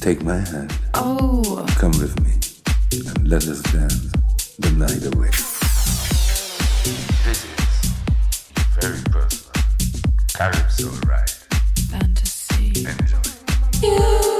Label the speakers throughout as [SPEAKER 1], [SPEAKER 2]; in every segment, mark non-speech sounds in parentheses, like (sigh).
[SPEAKER 1] Take my hand.
[SPEAKER 2] Oh.
[SPEAKER 1] Come with me and let us dance the night away.
[SPEAKER 3] This is very personal. Calypso ride.
[SPEAKER 2] Fantasy.
[SPEAKER 3] Enjoy.
[SPEAKER 4] You.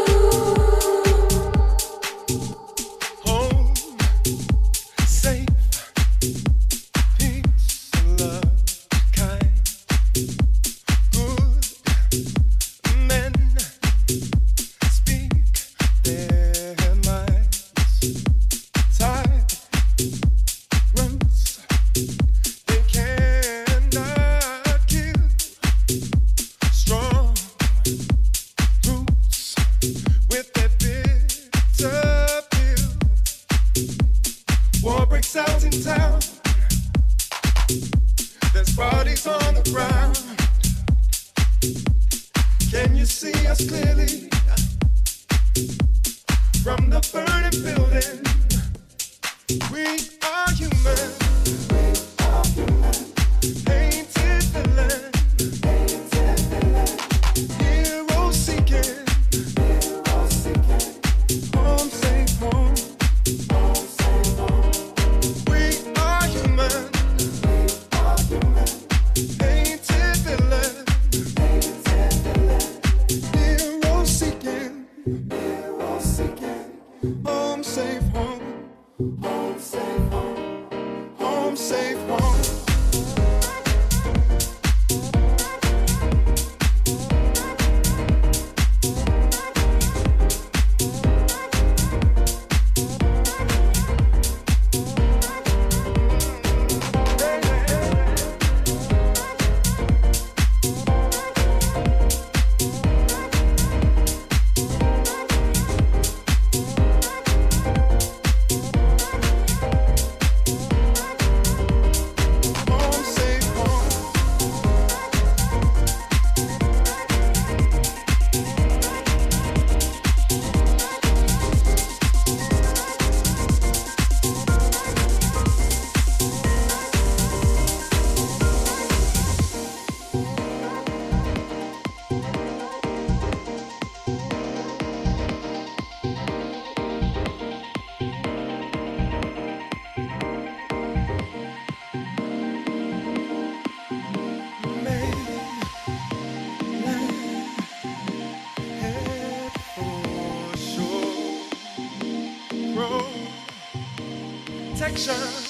[SPEAKER 5] direction.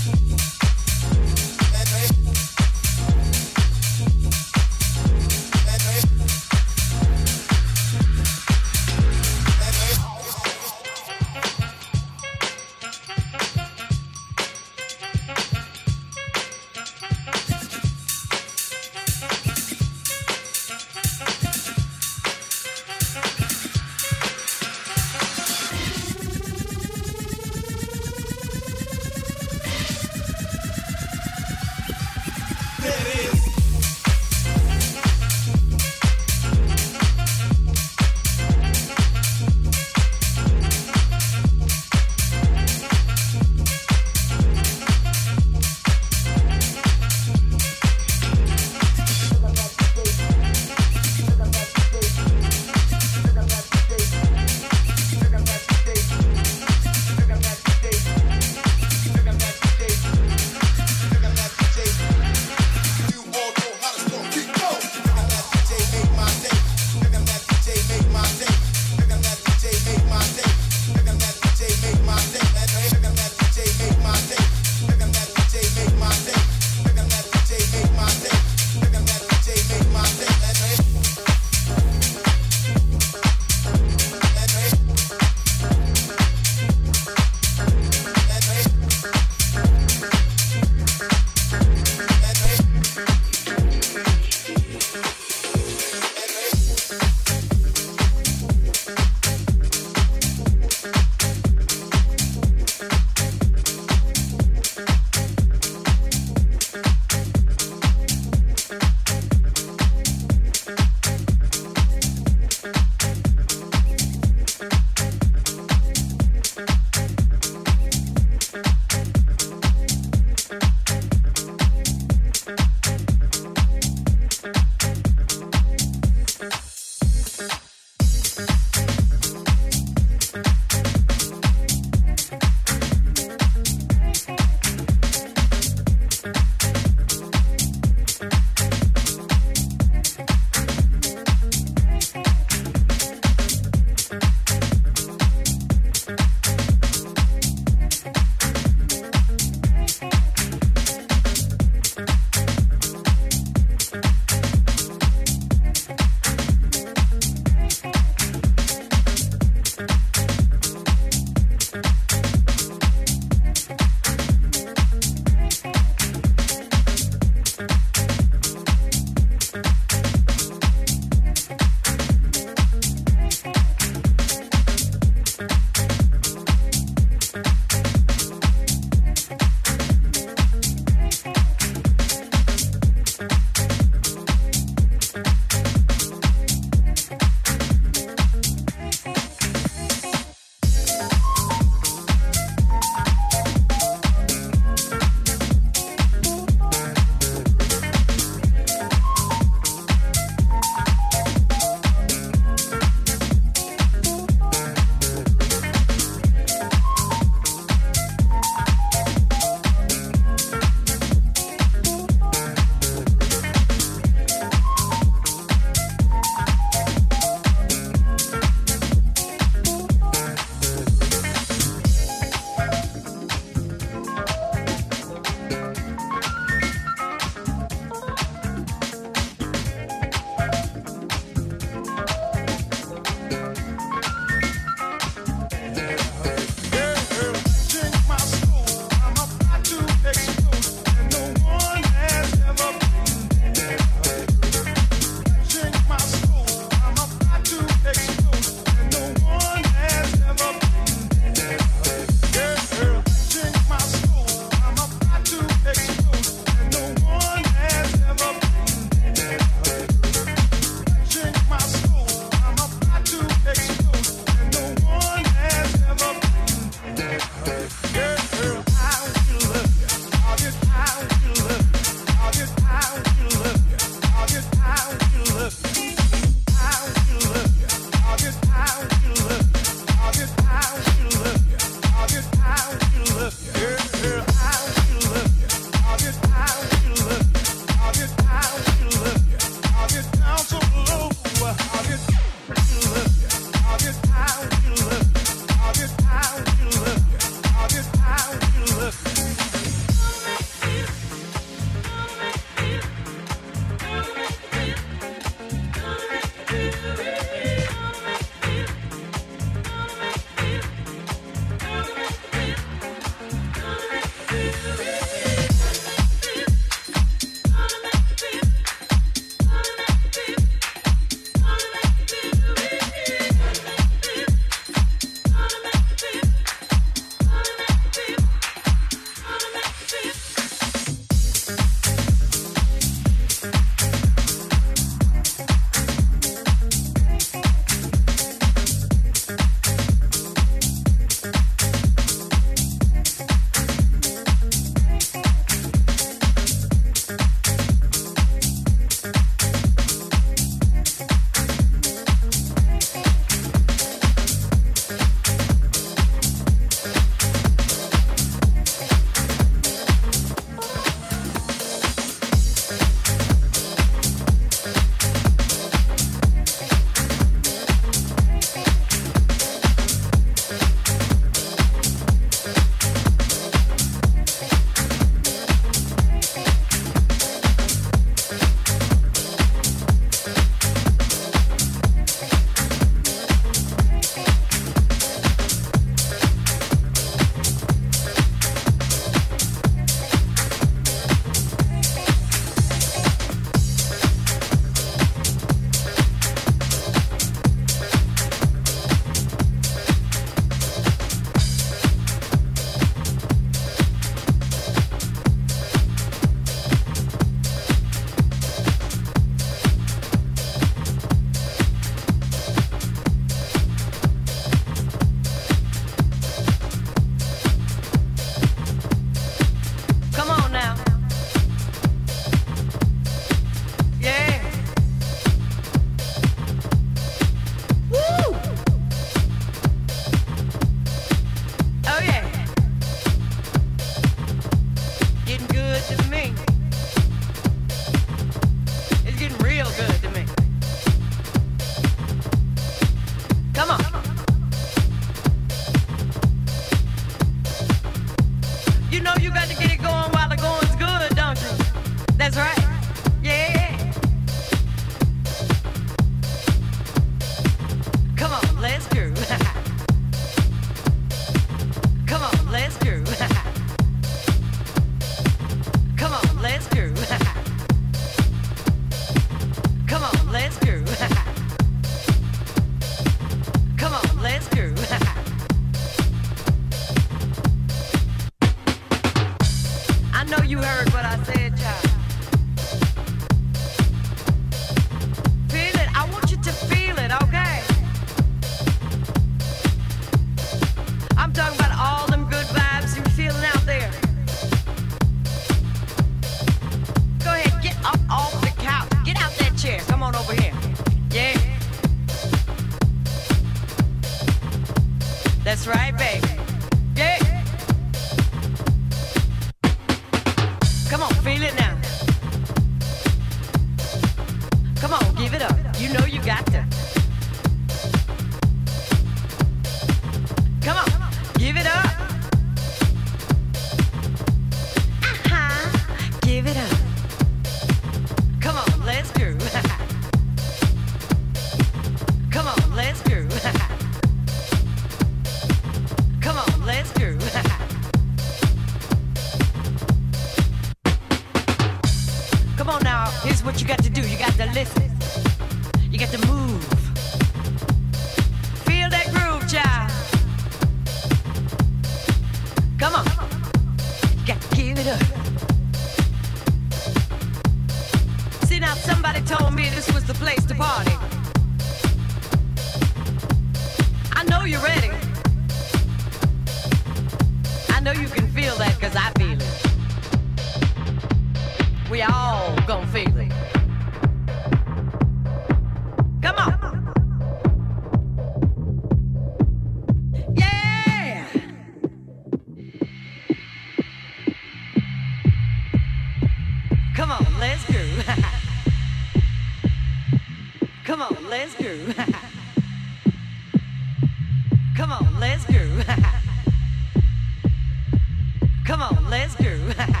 [SPEAKER 5] Let's go. (laughs)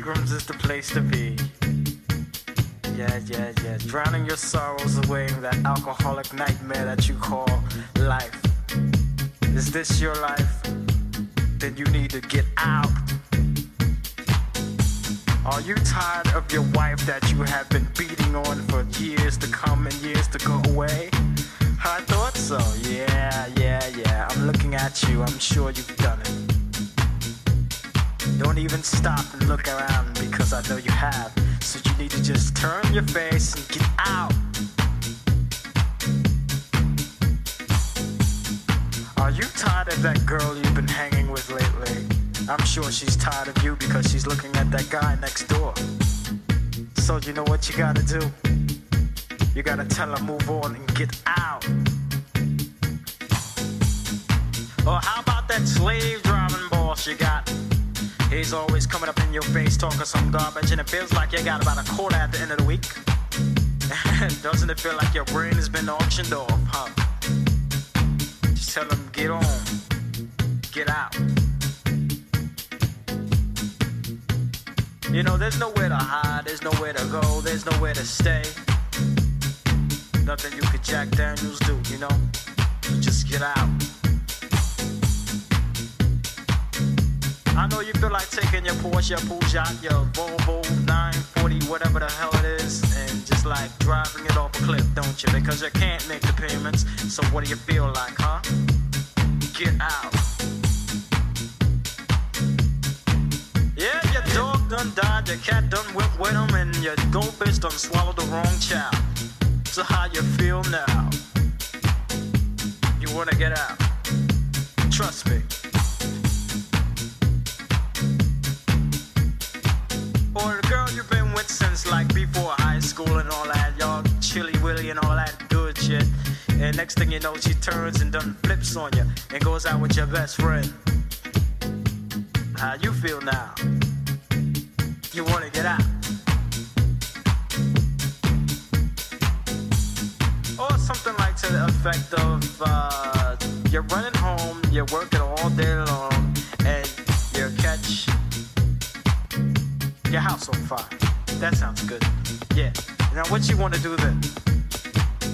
[SPEAKER 6] Seagram's is the place to be. Yeah, yeah, yeah. Drowning your sorrows away in that alcoholic nightmare that you call life. Is this your life? He's always coming up in your face talking some garbage, and it feels like you got about a quarter at the end of the week. (laughs) Doesn't it feel like your brain has been auctioned off, huh? Just tell him, get on, get out. You know, there's nowhere to hide, there's nowhere to go, there's nowhere to stay. Nothing you could Jack Daniels do, you know? Just get out. I know you feel like taking your Porsche, your Peugeot, your Volvo 940, whatever the hell it is, and just like driving it off a cliff, don't you? Because you can't make the payments. So what do you feel like, huh? Get out. Yeah, your dog done died, your cat done went with him, and your goldfish done swallowed the wrong child. So how you feel now? You wanna get out? Trust me. Next thing you know, she turns and done flips on you and goes out with your best friend. How you feel now? You wanna get out? Or something like to the effect of uh, you're running home, you're working all day long, and you catch your house on fire. That sounds good. Yeah. Now what you wanna do then?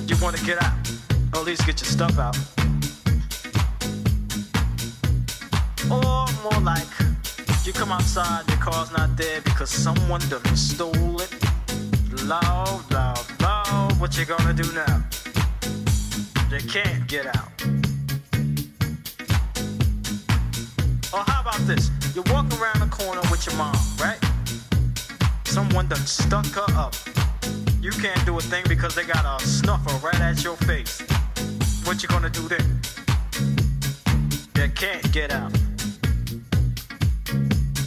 [SPEAKER 6] You wanna get out, or at least get your stuff out. Or more like you come outside, your car's not there because someone done stole it. Loud, loud, loud. What you gonna do now? You can't get out. Or how about this? You're walking around the corner with your mom, right? Someone done stuck her up. You can't do a thing because they got a snuffer right at your face. What you gonna do then? You can't get out.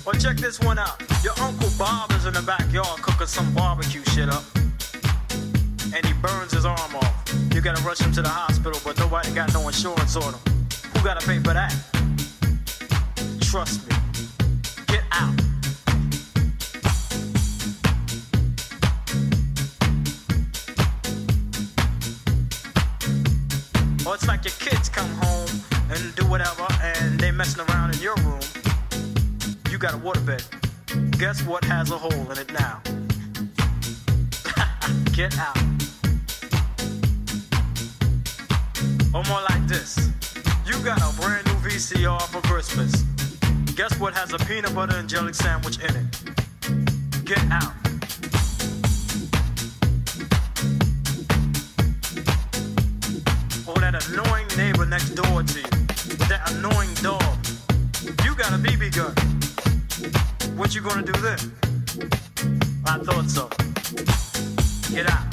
[SPEAKER 6] Or check this one out. Your Uncle Bob is in the backyard cooking some barbecue shit up. And he burns his arm off. You gotta rush him to the hospital, but nobody got no insurance on him. Who gotta pay for that? Trust me. Get out. Or it's like your kids come home and do whatever and they messing around in your room. You got a waterbed. Guess what has a hole in it now? (laughs) Get out. Or more like this. You got a brand new VCR for Christmas. Guess what has a peanut butter and jelly sandwich in it? Get out. That annoying neighbor next door to you. That annoying dog. You got a BB gun. What you gonna do then? I thought so. Get out.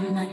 [SPEAKER 7] 危ない